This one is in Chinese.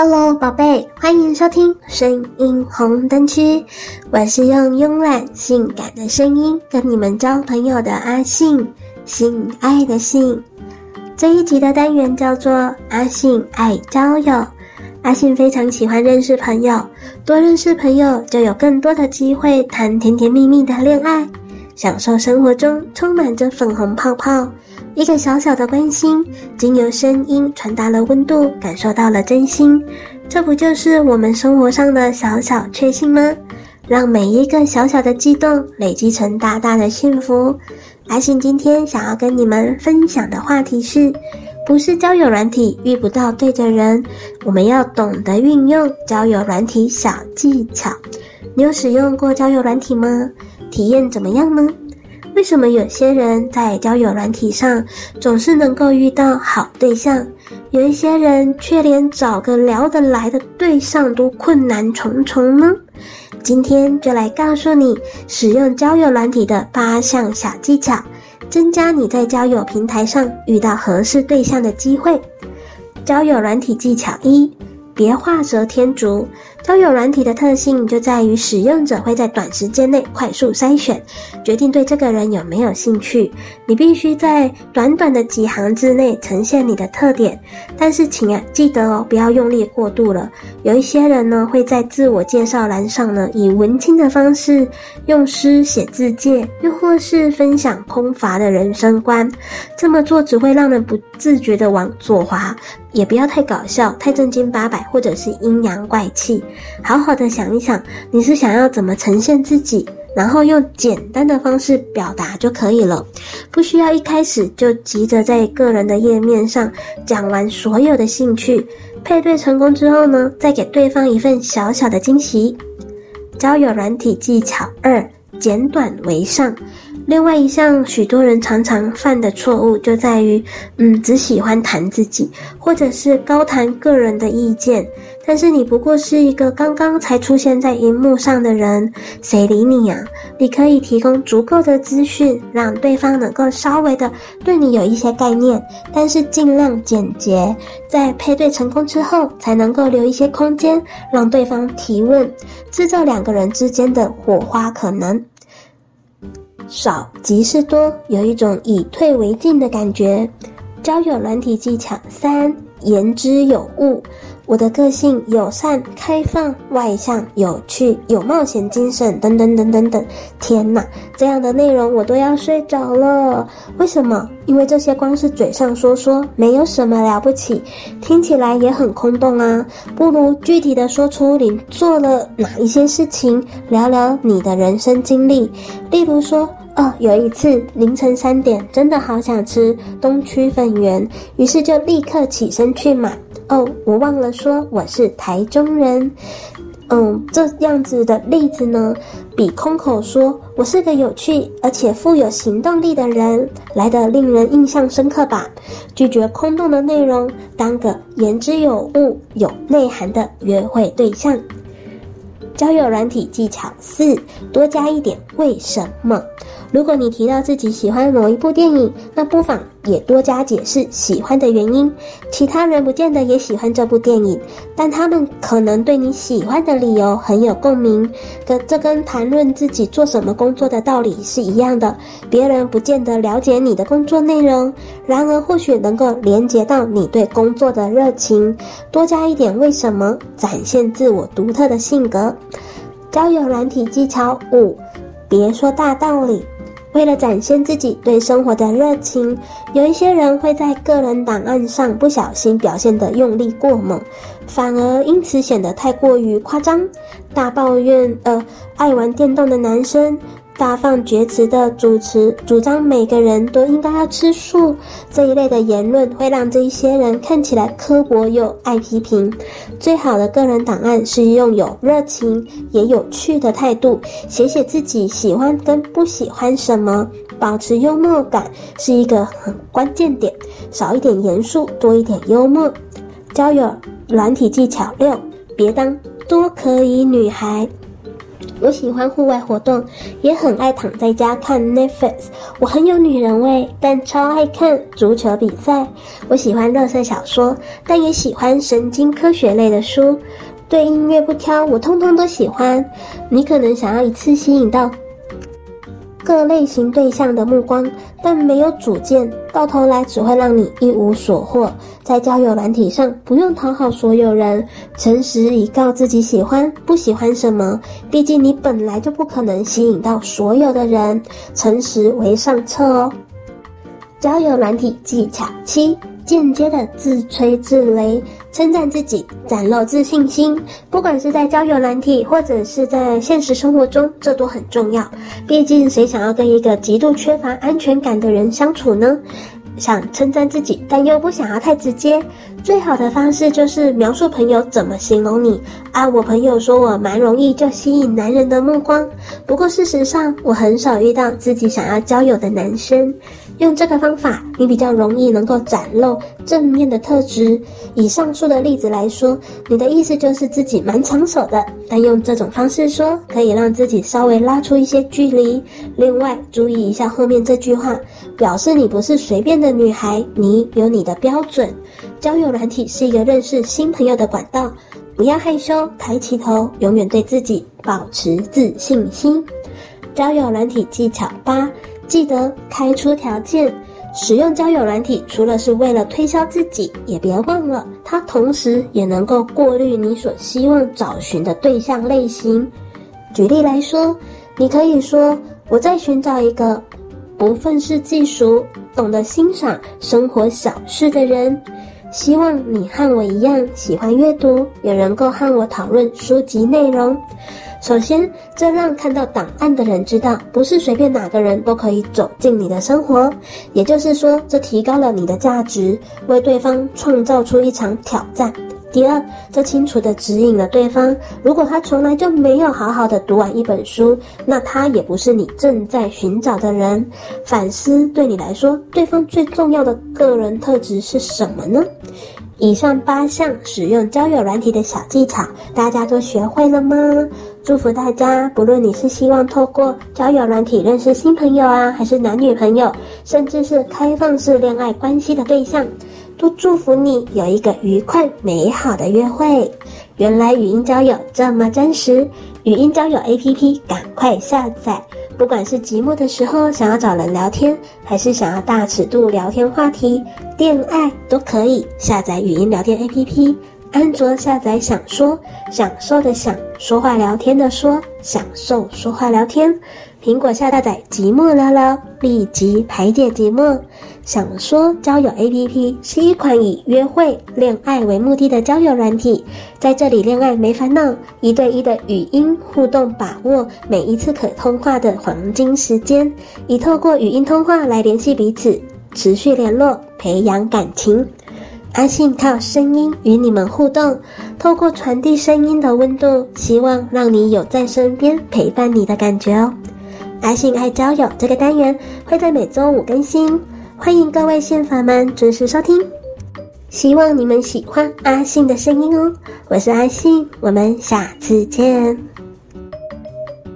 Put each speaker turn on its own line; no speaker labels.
Hello，宝贝，欢迎收听声音红灯区。我是用慵懒性感的声音跟你们交朋友的阿信，性爱的性。这一集的单元叫做阿信爱交友。阿信非常喜欢认识朋友，多认识朋友就有更多的机会谈甜甜蜜蜜的恋爱，享受生活中充满着粉红泡泡。一个小小的关心，经由声音传达了温度，感受到了真心。这不就是我们生活上的小小确幸吗？让每一个小小的悸动累积成大大的幸福。阿信今天想要跟你们分享的话题是：不是交友软体遇不到对的人，我们要懂得运用交友软体小技巧。你有使用过交友软体吗？体验怎么样呢？为什么有些人在交友软体上总是能够遇到好对象，有一些人却连找个聊得来的对象都困难重重呢？今天就来告诉你使用交友软体的八项小技巧，增加你在交友平台上遇到合适对象的机会。交友软体技巧一：别画蛇添足。交友软体的特性就在于使用者会在短时间内快速筛选，决定对这个人有没有兴趣。你必须在短短的几行字内呈现你的特点，但是请啊记得哦，不要用力过度了。有一些人呢会在自我介绍栏上呢以文青的方式用诗写字介，又或是分享空乏的人生观。这么做只会让人不自觉地往左滑，也不要太搞笑、太正经八百，或者是阴阳怪气。好好的想一想，你是想要怎么呈现自己，然后用简单的方式表达就可以了，不需要一开始就急着在个人的页面上讲完所有的兴趣。配对成功之后呢，再给对方一份小小的惊喜。交友软体技巧二：简短为上。另外一项许多人常常犯的错误就在于，嗯，只喜欢谈自己，或者是高谈个人的意见。但是你不过是一个刚刚才出现在荧幕上的人，谁理你呀？你可以提供足够的资讯，让对方能够稍微的对你有一些概念，但是尽量简洁。在配对成功之后，才能够留一些空间，让对方提问，制造两个人之间的火花可能。少即是多，有一种以退为进的感觉。交友软体技巧三：言之有物。我的个性友善、开放、外向、有趣、有冒险精神，等等等等等。天哪，这样的内容我都要睡着了。为什么？因为这些光是嘴上说说，没有什么了不起，听起来也很空洞啊。不如具体的说出你做了哪一些事情，聊聊你的人生经历。例如说。哦，有一次凌晨三点，真的好想吃东区粉圆，于是就立刻起身去买。哦，我忘了说我是台中人。嗯，这样子的例子呢，比空口说我是个有趣而且富有行动力的人来得令人印象深刻吧？拒绝空洞的内容，当个言之有物、有内涵的约会对象。交友软体技巧四：多加一点为什么。如果你提到自己喜欢某一部电影，那不妨也多加解释喜欢的原因。其他人不见得也喜欢这部电影，但他们可能对你喜欢的理由很有共鸣。跟这跟谈论自己做什么工作的道理是一样的。别人不见得了解你的工作内容，然而或许能够连接到你对工作的热情。多加一点为什么，展现自我独特的性格。交友软体技巧五：别说大道理。为了展现自己对生活的热情，有一些人会在个人档案上不小心表现得用力过猛，反而因此显得太过于夸张，大抱怨，呃，爱玩电动的男生。大放厥词的主持，主张每个人都应该要吃素，这一类的言论会让这一些人看起来刻薄又爱批评。最好的个人档案是用有热情也有趣的态度，写写自己喜欢跟不喜欢什么，保持幽默感是一个很关键点。少一点严肃，多一点幽默。交友软体技巧六：别当多可以女孩。我喜欢户外活动，也很爱躺在家看 Netflix。我很有女人味，但超爱看足球比赛。我喜欢热色小说，但也喜欢神经科学类的书。对音乐不挑，我通通都喜欢。你可能想要一次吸引到。各类型对象的目光，但没有主见，到头来只会让你一无所获。在交友软体上，不用讨好所有人，诚实以告自己喜欢不喜欢什么。毕竟你本来就不可能吸引到所有的人，诚实为上策哦。交友软体技巧七。间接的自吹自擂，称赞自己，展露自信心。不管是在交友软体，或者是在现实生活中，这都很重要。毕竟，谁想要跟一个极度缺乏安全感的人相处呢？想称赞自己，但又不想要太直接。最好的方式就是描述朋友怎么形容你啊。我朋友说我蛮容易就吸引男人的目光，不过事实上，我很少遇到自己想要交友的男生。用这个方法，你比较容易能够展露正面的特质。以上述的例子来说，你的意思就是自己蛮抢手的，但用这种方式说，可以让自己稍微拉出一些距离。另外，注意一下后面这句话，表示你不是随便的女孩，你有你的标准。交友软体是一个认识新朋友的管道，不要害羞，抬起头，永远对自己保持自信心。交友软体技巧八。记得开出条件，使用交友软体，除了是为了推销自己，也别忘了，它同时也能够过滤你所希望找寻的对象类型。举例来说，你可以说：“我在寻找一个不愤世嫉俗、懂得欣赏生活小事的人，希望你和我一样喜欢阅读，也能够和我讨论书籍内容。”首先，这让看到档案的人知道，不是随便哪个人都可以走进你的生活。也就是说，这提高了你的价值，为对方创造出一场挑战。第二，这清楚地指引了对方，如果他从来就没有好好的读完一本书，那他也不是你正在寻找的人。反思，对你来说，对方最重要的个人特质是什么呢？以上八项使用交友软体的小技巧，大家都学会了吗？祝福大家，不论你是希望透过交友软体认识新朋友啊，还是男女朋友，甚至是开放式恋爱关系的对象，都祝福你有一个愉快美好的约会。原来语音交友这么真实，语音交友 APP 赶快下载。不管是寂寞的时候想要找人聊天，还是想要大尺度聊天话题、恋爱都可以下载语音聊天 APP。安卓下载想说，享受的享，说话聊天的说，享受说话聊天。苹果下载寂寞聊聊，立即排解寂寞。想说交友 APP 是一款以约会、恋爱为目的的交友软体，在这里恋爱没烦恼，一对一的语音互动，把握每一次可通话的黄金时间，以透过语音通话来联系彼此，持续联络，培养感情。阿信靠声音与你们互动，透过传递声音的温度，希望让你有在身边陪伴你的感觉哦。阿信爱交友这个单元会在每周五更新，欢迎各位信粉们准时收听。希望你们喜欢阿信的声音哦。我是阿信，我们下次见。